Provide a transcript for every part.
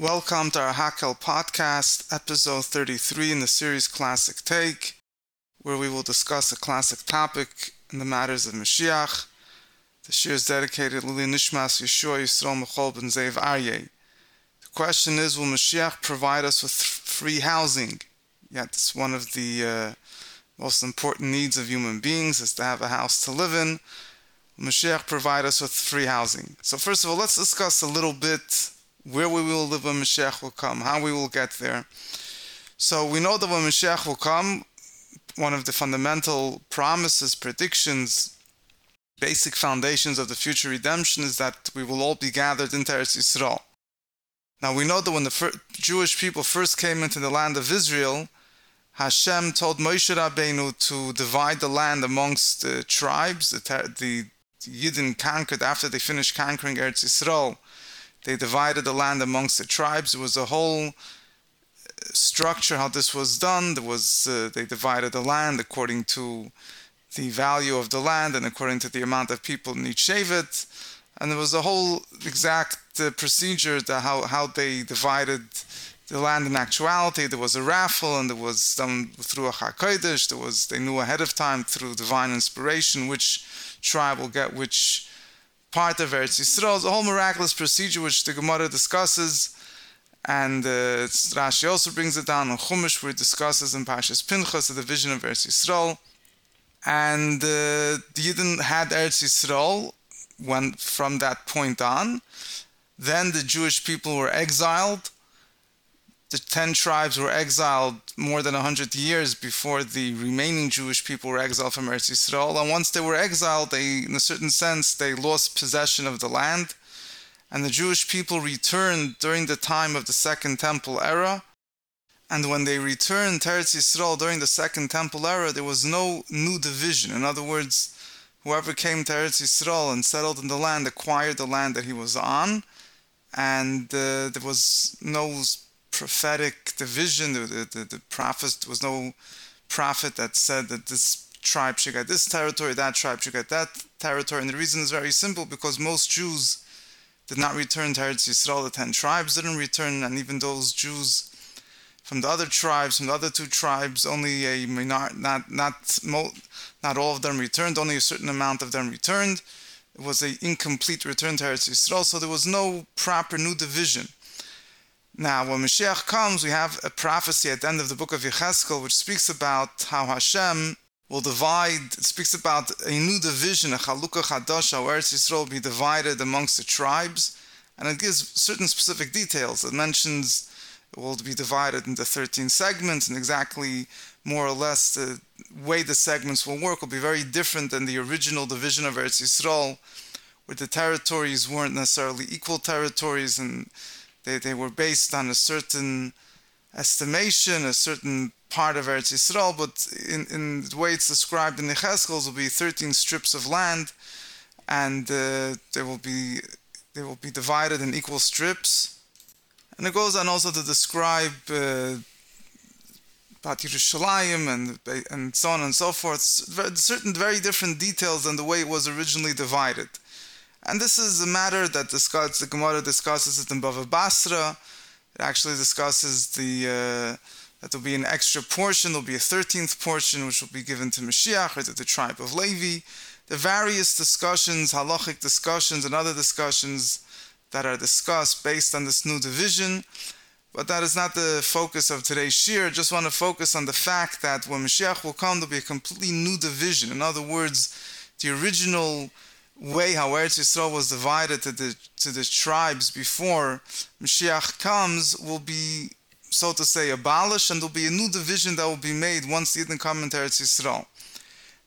Welcome to our Hakel podcast, episode 33 in the series Classic Take, where we will discuss a classic topic in the matters of Mashiach. The shiur is dedicated to Lili Nishmas Yeshua Yisrael Mechol ben Zev Aryeh. The question is, will Mashiach provide us with free housing? Yet it's one of the uh, most important needs of human beings is to have a house to live in. Mashiach provide us with free housing. So first of all, let's discuss a little bit where we will live when Mashiach will come, how we will get there. So we know that when Mashiach will come, one of the fundamental promises, predictions, basic foundations of the future redemption is that we will all be gathered into Eretz Yisrael. Now we know that when the Jewish people first came into the land of Israel, Hashem told Moshe Rabbeinu to divide the land amongst the tribes, the, the Yidden conquered after they finished conquering Eretz Yisrael. They divided the land amongst the tribes. It was a whole uh, structure how this was done. There was uh, they divided the land according to the value of the land and according to the amount of people in each shevet. And there was a whole exact uh, procedure that how how they divided the land in actuality. There was a raffle, and there was done through a Hakodesh. There was they knew ahead of time through divine inspiration which tribe will get which part of Eretz Yisrael. It's a whole miraculous procedure which the Gemara discusses, and uh, Rashi also brings it down on Chumash where it discusses in Parshas Pinchas the division of Eretz Yisrael. And uh, the Yidden had Eretz Yisrael when from that point on. Then the Jewish people were exiled the ten tribes were exiled more than 100 years before the remaining Jewish people were exiled from Eretz Yisrael. And once they were exiled, they, in a certain sense, they lost possession of the land. And the Jewish people returned during the time of the Second Temple era. And when they returned to Eretz Yisrael during the Second Temple era, there was no new division. In other words, whoever came to Eretz Yisrael and settled in the land acquired the land that he was on. And uh, there was no prophetic division. The, the, the prophet was no prophet that said that this tribe should get this territory, that tribe should get that territory. And the reason is very simple because most Jews did not return to Eretz Yisrael. The ten tribes didn't return, and even those Jews from the other tribes, from the other two tribes, only a minor, not not not all of them returned. Only a certain amount of them returned. It was an incomplete return to Eretz Yisrael, so there was no proper new division. Now, when Mashiach comes, we have a prophecy at the end of the book of Yecheskel, which speaks about how Hashem will divide, it speaks about a new division, a Chalukah Chadash, how Eretz Yisrael will be divided amongst the tribes, and it gives certain specific details. It mentions it will be divided into 13 segments, and exactly more or less the way the segments will work will be very different than the original division of Eretz Yisrael, where the territories weren't necessarily equal territories and they, they were based on a certain estimation, a certain part of Eretz Yisrael, but in, in the way it's described in the Cheskels will be 13 strips of land, and uh, they will be they will be divided in equal strips. And it goes on also to describe uh, Yerushalayim and and so on and so forth. Certain very different details than the way it was originally divided. And this is a matter that discuss, the Gemara discusses it in Bava Basra. It actually discusses the uh, that there'll be an extra portion, there'll be a 13th portion which will be given to Mashiach or to the tribe of Levi. The various discussions, halachic discussions, and other discussions that are discussed based on this new division. But that is not the focus of today's shiur. Just want to focus on the fact that when Mashiach will come, there'll be a completely new division. In other words, the original way how Eretz Yisrael was divided to the to the tribes before Mashiach comes will be, so to say, abolished, and there'll be a new division that will be made once the Yidden come into Eretz Yisrael.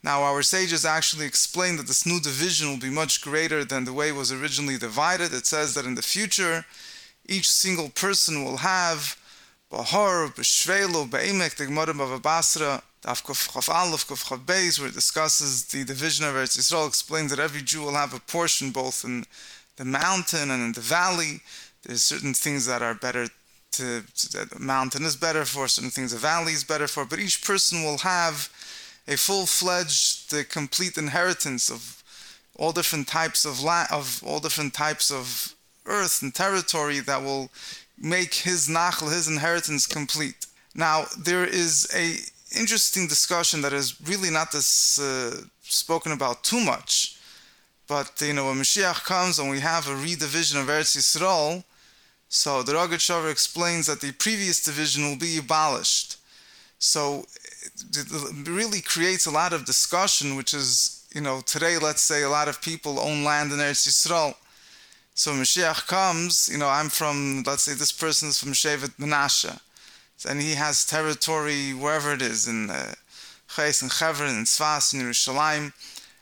Now, our sages actually explain that this new division will be much greater than the way it was originally divided. It says that in the future, each single person will have Bahar, Beshvelo, Be'emek, the Gemara of Basra, Daf Kuf Aleph, Kuf Chaf Beis, where it discusses the division of Eretz Yisrael, explains that every Jew will have a portion both in the mountain and in the valley. There's certain things that are better to, the mountain is better for, certain things the valley is better for, but each person will have a full-fledged, the complete inheritance of all different types of la- of all different types of earth and territory that will make his nachal, his inheritance complete. Now, there is a interesting discussion that is really not this uh, spoken about too much. But you know, when Mashiach comes and we have a redivision of Eretz Yisrael, so the Rogatchover explains that the previous division will be abolished. So it really creates a lot of discussion, which is, you know, today, let's say a lot of people own land in Eretz Yisrael. So Mashiach comes, you know, I'm from, let's say this person is from Shevet Menashe, and he has territory wherever it is, in uh, Ches and Chevron, and Sfas and Yerushalayim.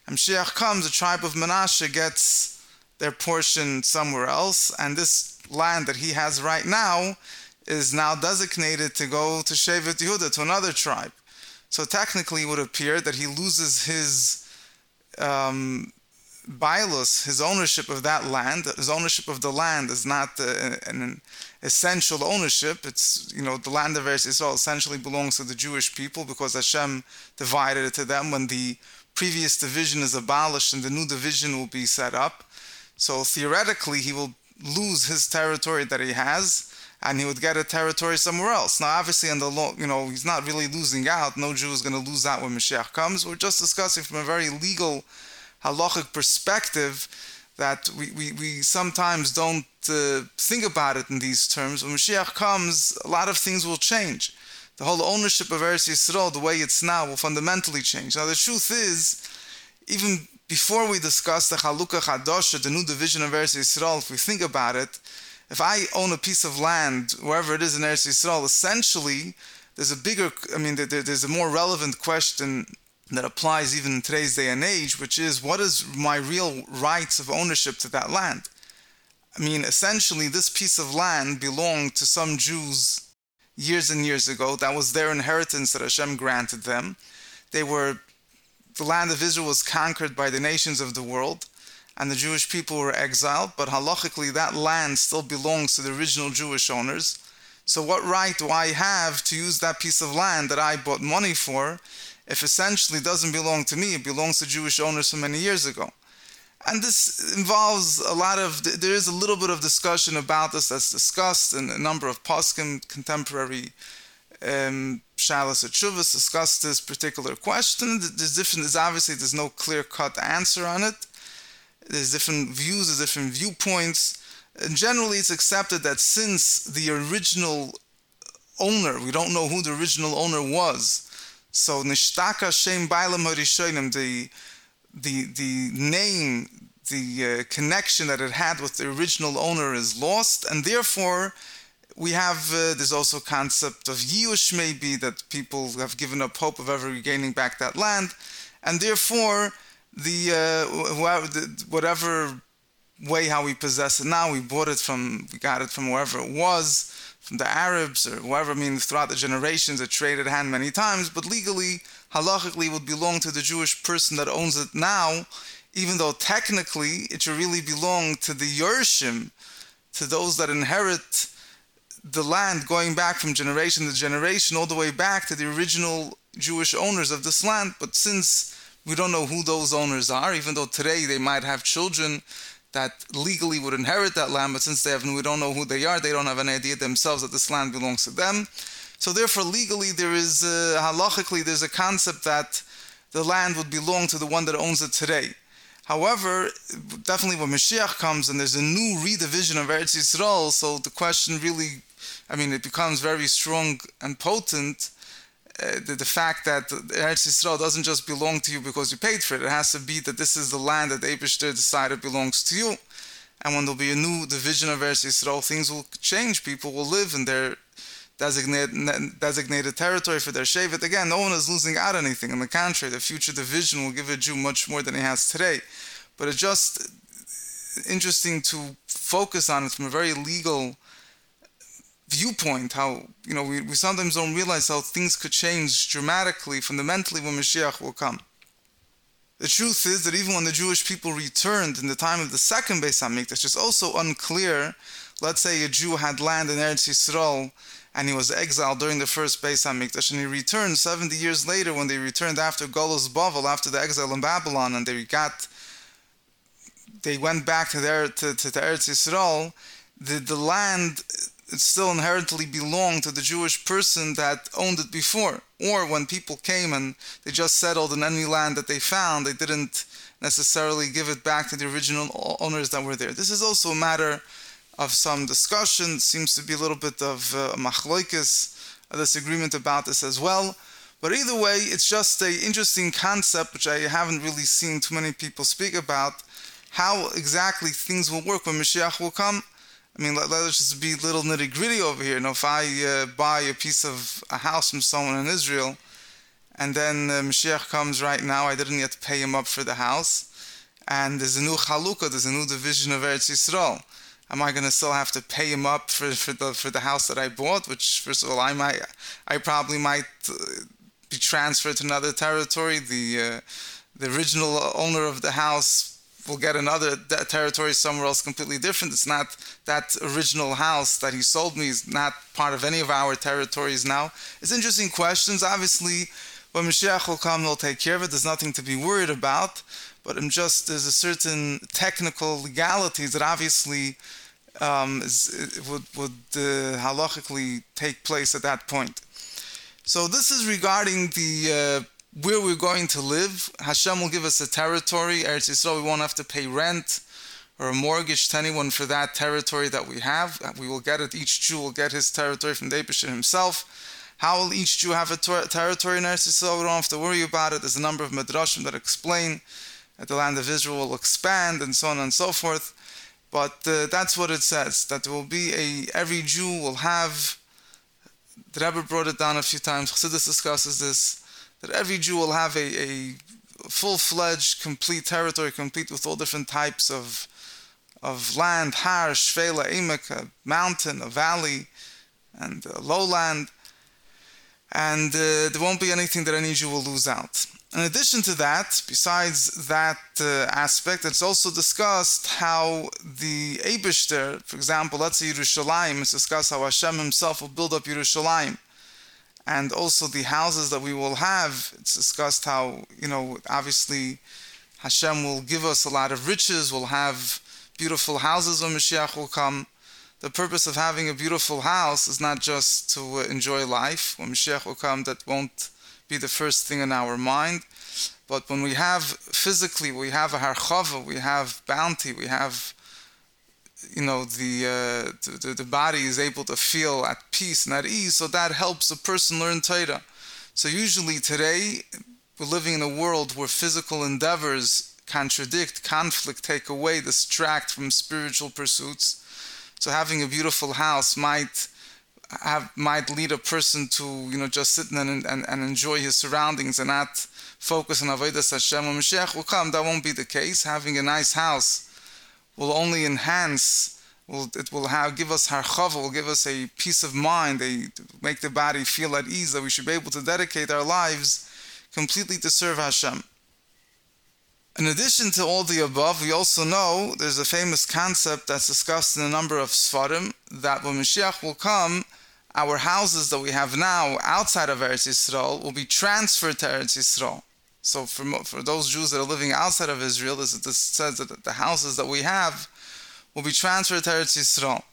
And Mashiach comes, the tribe of Menashe gets their portion somewhere else, and this land that he has right now is now designated to go to Shevet Yehuda, to another tribe. So technically, it would appear that he loses his um, Baalus, his ownership of that land, his ownership of the land is not uh, an essential ownership. It's, you know, the land of Eretz Yisrael essentially belongs to the Jewish people because Hashem divided it to them when the previous division is abolished and the new division will be set up. So theoretically, he will lose his territory that he has and he would get a territory somewhere else. Now, obviously, in the law, you know, he's not really losing out. No Jew is going to lose out when Mashiach comes. We're just discussing from a very legal halachic perspective that we, we, we sometimes don't uh, think about it in these terms. When Mashiach comes, a lot of things will change. The whole ownership of Eretz Yisrael, the way it's now, will fundamentally change. Now, the truth is, even before we discuss the Chalukah Chadosha, the new division of Eretz Yisrael, if we think about it, if I own a piece of land, wherever it is in Eretz Yisrael, essentially, there's a bigger, I mean, there's a more relevant question that applies even in today's day and age, which is what is my real rights of ownership to that land? I mean, essentially, this piece of land belonged to some Jews years and years ago. That was their inheritance that Hashem granted them. They were, the land of Israel was conquered by the nations of the world, and the Jewish people were exiled, but halachically, that land still belongs to the original Jewish owners. So, what right do I have to use that piece of land that I bought money for if essentially doesn't belong to me, it belongs to Jewish owners from many years ago. And this involves a lot of, there is a little bit of discussion about this that's discussed in a number of poskim, contemporary um, Shalas Chuvas discussed this particular question. There's different, there's obviously, there's no clear cut answer on it. There's different views, there's different viewpoints. And generally, it's accepted that since the original owner, we don't know who the original owner was, so nishtaka shem bailam harishonim, the the the name, the uh, connection that it had with the original owner is lost, and therefore we have uh, there's also concept of yiush maybe that people have given up hope of ever regaining back that land, and therefore the, uh, the whatever way how we possess it now, we bought it from we got it from wherever it was the Arabs or whoever, I mean, throughout the generations, it traded hand many times, but legally, halachically, would belong to the Jewish person that owns it now, even though technically it should really belong to the Yershim, to those that inherit the land going back from generation to generation, all the way back to the original Jewish owners of this land. But since we don't know who those owners are, even though today they might have children that legally would inherit that land, but since they have, we don't know who they are, they don't have an idea themselves that this land belongs to them. So therefore, legally, there is, uh, halachically, there's a concept that the land would belong to the one that owns it today. However, definitely when Mashiach comes and there's a new redivision of Eretz Yisrael, so the question really, I mean, it becomes very strong and potent uh, the, the, fact that Eretz Yisrael doesn't just belong to you because you paid for it. It has to be that this is the land that Eibishter decided belongs to you. And when there'll be a new division of Eretz Yisrael, things will change. People will live in their designated, designated territory for their Shevet. Again, no one is losing out anything. On the contrary, the future division will give a Jew much more than he has today. But it's just interesting to focus on it from a very legal viewpoint, how, you know, we, we sometimes don't realize how things could change dramatically, fundamentally, when Mashiach will come. The truth is that even when the Jewish people returned in the time of the second Beis Hamikdash, it's also unclear. Let's say a Jew had land in Eretz Yisrael and he was exiled during the first Beis Hamikdash, and he returned 70 years later when they returned after Golos Bavel, after the exile in Babylon, and they got they went back to their to, to, to Eretz Yisrael, the, the land still inherently belonged to the Jewish person that owned it before. Or when people came and they just settled in any land that they found, they didn't necessarily give it back to the original owners that were there. This is also a matter of some discussion. Seems to be a little bit of uh, machloikis, a disagreement about this as well. But either way, it's just an interesting concept which I haven't really seen too many people speak about. How exactly things will work when Mashiach will come. I mean, let, us just be little nitty gritty over here. You know, if I uh, buy a piece of a house from someone in Israel, and then uh, Mashiach comes right now, I didn't yet pay him up for the house, and there's a new chalukah, there's a new division of Eretz Yisrael. Am I going to still have to pay him up for, for the for the house that I bought? Which, first of all, I might, I probably might uh, be transferred to another territory. The uh, the original owner of the house will get another territory somewhere else completely different. It's not that original house that he sold me is not part of any of our territories now. It's interesting questions. Obviously, when Mashiach will come, he'll take care of it. There's nothing to be worried about. But I'm just there's a certain technical legalities that obviously um, is, would would uh, halachically take place at that point. So this is regarding the uh, where we're going to live. Hashem will give us a territory. Eretz Yisrael, we won't have to pay rent or a mortgage to anyone for that territory that we have. We will get it. Each Jew will get his territory from the himself. How will each Jew have a ter- territory in Eretz Yisrael? We don't have to worry about it. There's a number of midrashim that explain that the land of Israel will expand and so on and so forth. But uh, that's what it says. That there will be a every Jew will have. The Rebbe brought it down a few times. Chassidus discusses this that every Jew will have a, a full-fledged, complete territory, complete with all different types of of land, har, shvela, emek, a mountain, a valley, and a lowland, and uh, there won't be anything that any Jew will lose out. In addition to that, besides that uh, aspect, it's also discussed how the Eibishter, for example, let's say Yerushalayim, it's discussed how Hashem himself will build up Yerushalayim and also the houses that we will have. It's discussed how, you know, obviously Hashem will give us a lot of riches, we'll have beautiful houses when Mashiach will come. The purpose of having a beautiful house is not just to enjoy life. When Mashiach will come, that won't be the first thing in our mind. But when we have physically, we have a harchava, we have bounty, we have you know the, uh, the, the body is able to feel at peace and at ease, so that helps a person learn Torah. So usually today we're living in a world where physical endeavors contradict, conflict, take away, distract from spiritual pursuits. So having a beautiful house might have might lead a person to you know just sit and, and, and enjoy his surroundings and not focus on avodas Hashem. When Mashiach will come, that won't be the case. Having a nice house will only enhance, will, it will have, give us harchava, will give us a peace of mind, they make the body feel at ease that we should be able to dedicate our lives completely to serve Hashem. In addition to all the above, we also know there's a famous concept that's discussed in a number of Sfarim that when Mashiach will come, our houses that we have now outside of Eretz Yisrael will be transferred to Eretz Yisrael. So for, for those Jews that are living outside of Israel, this, this says that the houses that we have will be transferred to Eretz Yisrael.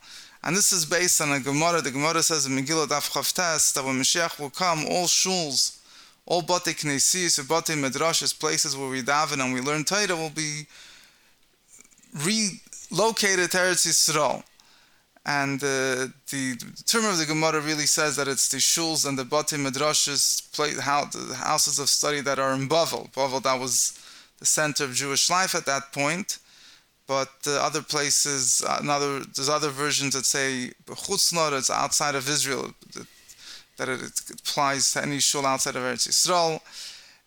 And this is based on a Gemara. The Gemara says in Megillah Daf Chavtes that when Mashiach will come, all shuls, all bate knesis or bate medrashas, places where we daven and we learn Torah, will be relocated to Eretz Yisrael. And uh, the, the, term of the Gemara really says that it's the shuls and the bati midrashas, how, the houses of study that are in Bavel. Bavel, that was the center of Jewish life at that point. But uh, other places, uh, another, there's other versions that say Chutznar, it's outside of Israel, that, it, applies to any shul outside of Eretz Yisrael.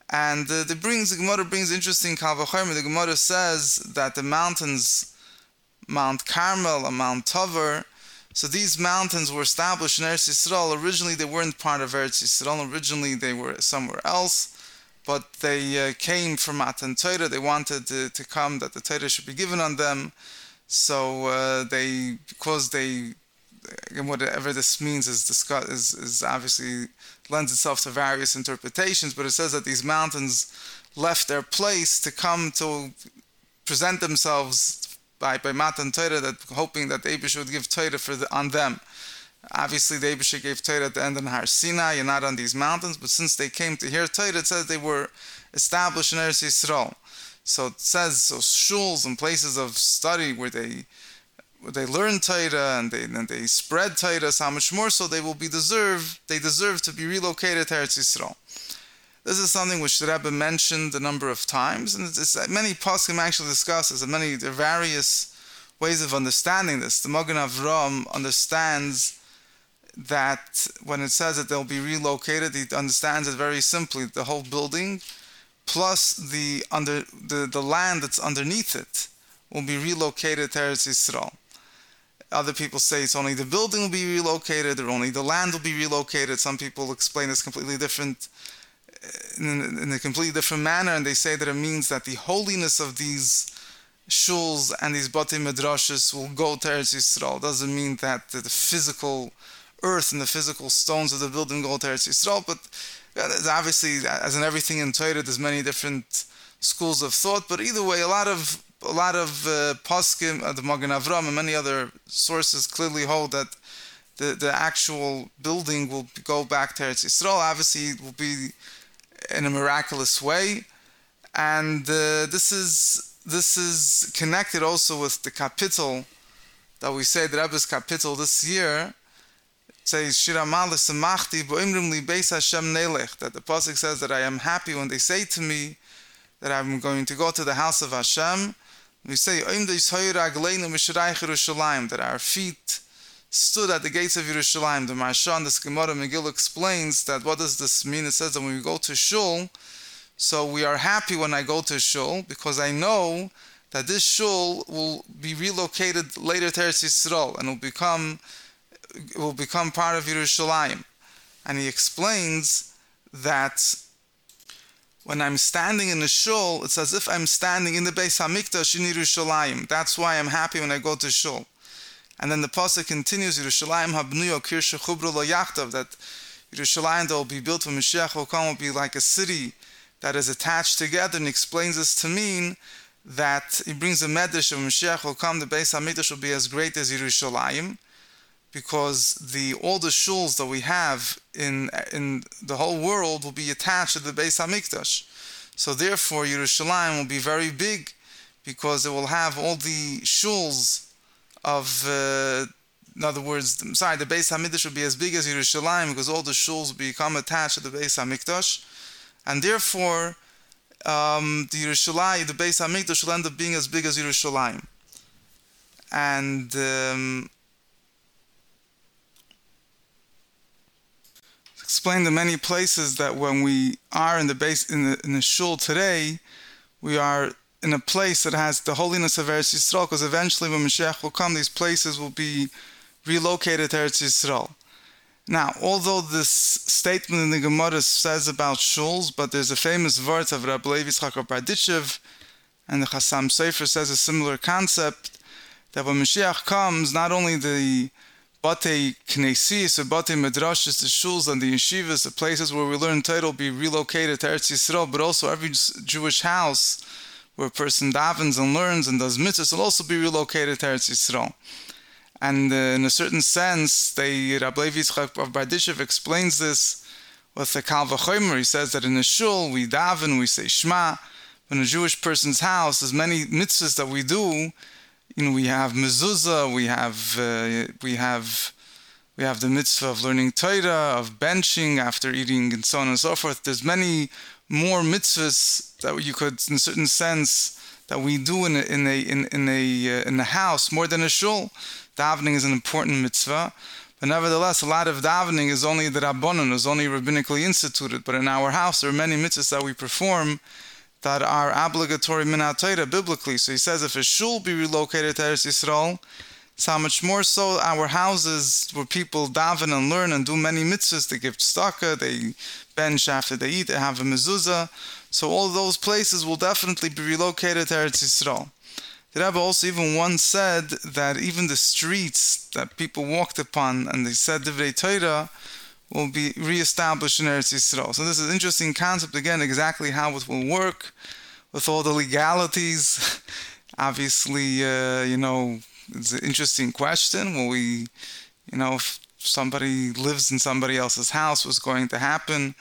And uh, the brings the Gemara brings interesting kavachomer. The Gemara says that the mountains, Mount Carmel and Mount Tavor, so these mountains were established in Eretz Yisrael. Originally, they weren't part of Eretz Yisrael. Originally, they were somewhere else, but they uh, came from Matan Torah. They wanted to, to, come that the Torah should be given on them. So uh, they, because they, whatever this means is, discuss, is, is obviously lends itself to various interpretations. But it says that these mountains left their place to come to present themselves by, by Matan Torah, that hoping that the Abish would give Torah for the, on them. Obviously, the Abish gave Torah at the end of Har Sinai, you're not on these mountains, but since they came to hear Torah, it says they were established in Eretz Yisrael. So it says, so shuls and places of study where they where they learn Torah and they and they spread Torah, so how much more so they will be deserve they deserve to be relocated to Eretz Yisrael. This is something which the Rebbe mentioned a number of times, and it's, it's many poskim actually discuss this, and many there are various ways of understanding this. The Magen Avram understands that when it says that they'll be relocated, he understands it very simply: the whole building plus the under the, the land that's underneath it will be relocated to Eretz Yisrael. Other people say it's only the building will be relocated, or only the land will be relocated. Some people explain this completely different, in, in a completely different manner, and they say that it means that the holiness of these shuls and these bati midrashas will go to Eretz Yisrael. It doesn't mean that the physical earth and the physical stones of the building go to Eretz Yisrael, but obviously, as in everything in Torah, there's many different schools of thought. But either way, a lot of a lot of uh, poskim, uh, the Magen Avram, and many other sources clearly hold that the the actual building will go back to Eretz Yisrael. Obviously, it will be in a miraculous way, and uh, this is this is connected also with the kapitel that we say the Rebbe's kapitel this year says Hashem Nelech that the pasuk says that I am happy when they say to me that I'm going to go to the house of Hashem. We say that our feet stood at the gates of Yerushalayim. The Marshan, the Gemara Megillah explains that what does this mean? It says that when we go to Shul, so we are happy when I go to Shul because I know that this Shul will be relocated later to Eretz Yisrael and will become will become part of Yerushalayim. And he explains that when I'm standing in the shul, it's as if I'm standing in the Beis Hamikdash in Yerushalayim. That's why I'm happy when I go to shul. And then the pasuk continues, Yerushalayim habnuyo kirsha chubru lo yachtav, that Yerushalayim that will be built when Mashiach will come will be like a city that is attached together, and explains this to mean that he brings a medrash of Mashiach will come, the Beis Hamikdash will be as great as Yerushalayim because the all the shuls that we have in in the whole world will be attached to the Beis Hamikdash. So therefore, Yerushalayim will be very big because it will have all the shuls of. Uh, in other words, sorry, the Beis Hamikdash will be as big as Yerushalayim because all the shuls become attached to the Beis Hamikdash, and therefore, um, the Yerushalayim, the Beis Hamikdash will end up being as big as Yerushalayim. And um, explained in many places that when we are in the base in the in the shul today, we are in a place that has the holiness of Eretz Yisrael, because eventually when Mashiach will come, these places will be relocated to Eretz Yisrael. Now, although this statement in the Gemara says about shuls, but there's a famous verse of Rabbi Levi Yitzchak and the Chassam Sofer says a similar concept, that when Mashiach comes, not only the Bate Knesis or Bate Midrashis, the shuls and the yeshivas, the places where we learn Torah will be relocated to Eretz Yisrael, but also every Jewish house where a person davens and learns and does mitzvahs will also be relocated to Eretz Yisrael. And uh, in a certain sense, the Rabbi Yitzchak of Berditchev explains this with the Kal Vachomer. He says that in a shul we daven, we say Shema. In a Jewish person's house, there's many mitzvahs that we do you know, we have mezuzah, we have uh, we have we have the mitzvah of learning Torah, of benching after eating, and so on and so forth. There's many more mitzvahs that you could, in a certain sense, that we do in a in a in, in a uh, in a house more than a shul. Davening is an important mitzvah. But nevertheless, a lot of davening is only the rabbanon, is only rabbinically instituted. But in our house, there are many mitzvahs that we perform that are obligatory minat biblically. So he says if a shul be relocated to Eretz Yisrael, so how much more so our houses where people daven and learn and do many mitzvahs, they give tzedakah, they bench after they eat, they have a mezuzah. So all those places will definitely be relocated to Eretz Yisrael. The Rebbe also even once said that even the streets that people walked upon and they said Divrei Torah, will be reestablished in Eretz Yisrael. So this is an interesting concept again, exactly how it will work with all the legalities Obviously, uh, you know, it's an interesting question. Will we, you know, if somebody lives in somebody else's house, what's going to happen?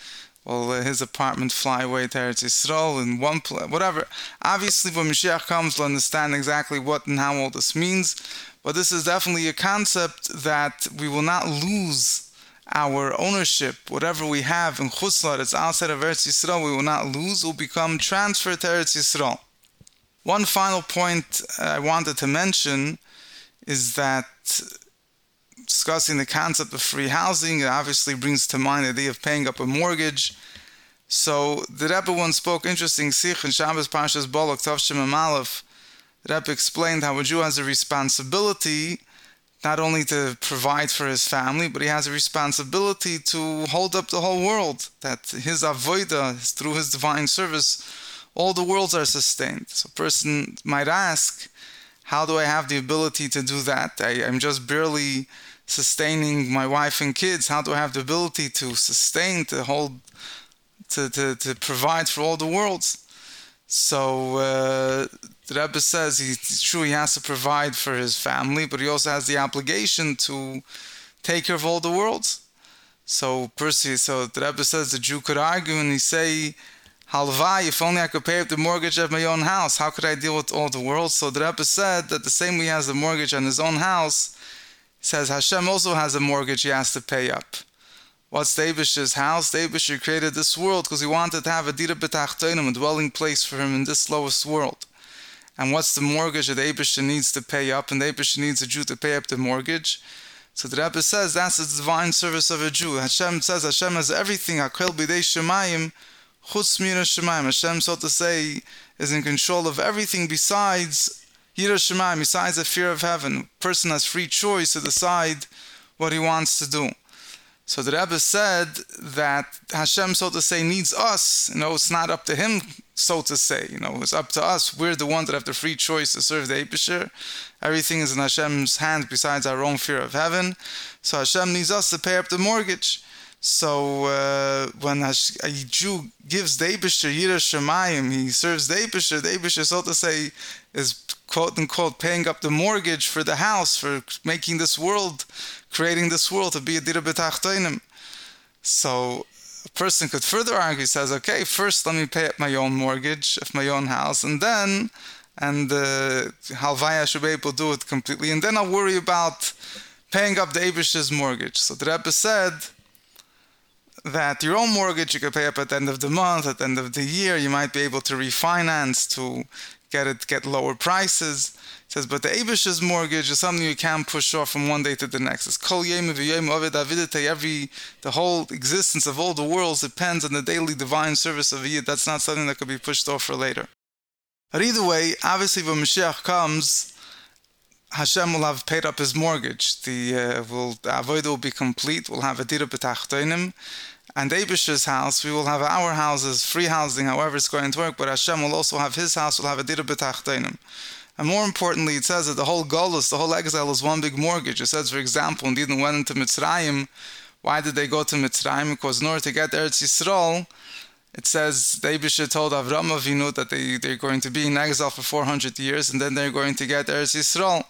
Uh, his apartment fly away to Eretz Yisrael in one place? Whatever. Obviously, when Mashiach comes, we'll understand exactly what and how all this means. But this is definitely a concept that we will not lose our ownership, whatever we have in Chuslar, it's outside of Eretz Yisrael, we will not lose, will become transferred to Eretz Yisrael. One final point I wanted to mention is that discussing the concept of free housing, it obviously brings to mind the idea of paying up a mortgage. So the Rebbe once spoke interesting Sikh in Shabbos Parshas Bolok Tavshim Amalef. The Rebbe explained how a Jew has a responsibility not only to provide for his family, but he has a responsibility to hold up the whole world. That his avoida, through his divine service, all the worlds are sustained. So a person might ask, how do I have the ability to do that? I, am just barely sustaining my wife and kids. How do I have the ability to sustain, to hold, to, to, to provide for all the worlds? So uh, the Rebbe says he's true he has to provide for his family, but he also has the obligation to take care of all the worlds. So Percy, so the Rebbe says the Jew could argue and he say, Halvai, if only I could pay up the mortgage of my own house, how could I deal with all the world? So the Rebbe said that the same way he has the mortgage on his own house, he says Hashem also has a mortgage he has to pay up. What's the Abish's house? Abisher created this world because he wanted to have a dira betachtonim, a dwelling place for him in this lowest world. And what's the mortgage that the Abisher needs to pay up? And the Abisher needs a Jew to pay up the mortgage. So the Rebbe says that's the divine service of a Jew. Hashem says Hashem has everything. Akel b'dei shemayim, chutz shemayim. Hashem, so to say, is in control of everything besides besides the fear of heaven. Person has free choice to decide what he wants to do. So the Rebbe said that Hashem, so to say, needs us. You know, it's not up to him, so to say. You know, it's up to us. We're the ones that have the free choice to serve the Eibusher. Everything is in Hashem's hands besides our own fear of heaven. So Hashem needs us to pay up the mortgage. So uh, when a Jew gives the Eibusher Yira Shemayim, he serves the Eibusher. The so to say, is quote unquote paying up the mortgage for the house, for making this world creating this world to be a dira. So a person could further argue, says, okay, first let me pay up my own mortgage of my own house, and then, and uh, should be able to do it completely, and then I'll worry about paying up the Abish's mortgage. So the Rebbe said that your own mortgage you could pay up at the end of the month, at the end of the year, you might be able to refinance to get it, get lower prices says, but the Abish's mortgage is something you can't push off from one day to the next. It's kol every the whole existence of all the worlds depends on the daily divine service of Yid. That's not something that could be pushed off for later. But either way, obviously when Mashiach comes, Hashem will have paid up his mortgage. The uh, will the avodah will be complete. We'll have a dira and Abish's house. We will have our houses, free housing, however it's going to work. But Hashem will also have his house. We'll have a dira. And more importantly, it says that the whole Golos, the whole exile is one big mortgage. It says, for example, when Yidden went into Mitzrayim, why did they go to Mitzrayim? Because in order to get Eretz Yisrael, it says Abisha told Avram Avinu that they, they're going to be in exile for 400 years and then they're going to get Eretz Yisrael.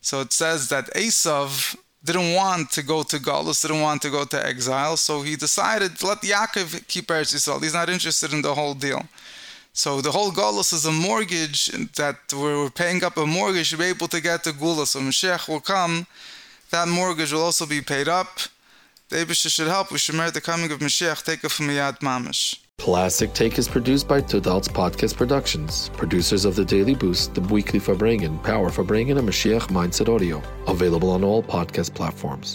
So it says that Esav didn't want to go to Galus, didn't want to go to exile, so he decided to let Yaakov keep Eretz Yisrael. He's not interested in the whole deal. So the whole Golos is a mortgage that we're paying up a mortgage to be able to get the Geulah. So Mashiach will come, that mortgage will also be paid up. The Abisha should help. We should merit the coming of Mashiach. Take it from Yad Mamish. Classic Take is produced by Tudal's Podcast Productions, producers of The Daily Boost, The Weekly Farbrengen, Power Farbrengen, and Mashiach Mindset Audio. Available on all podcast platforms.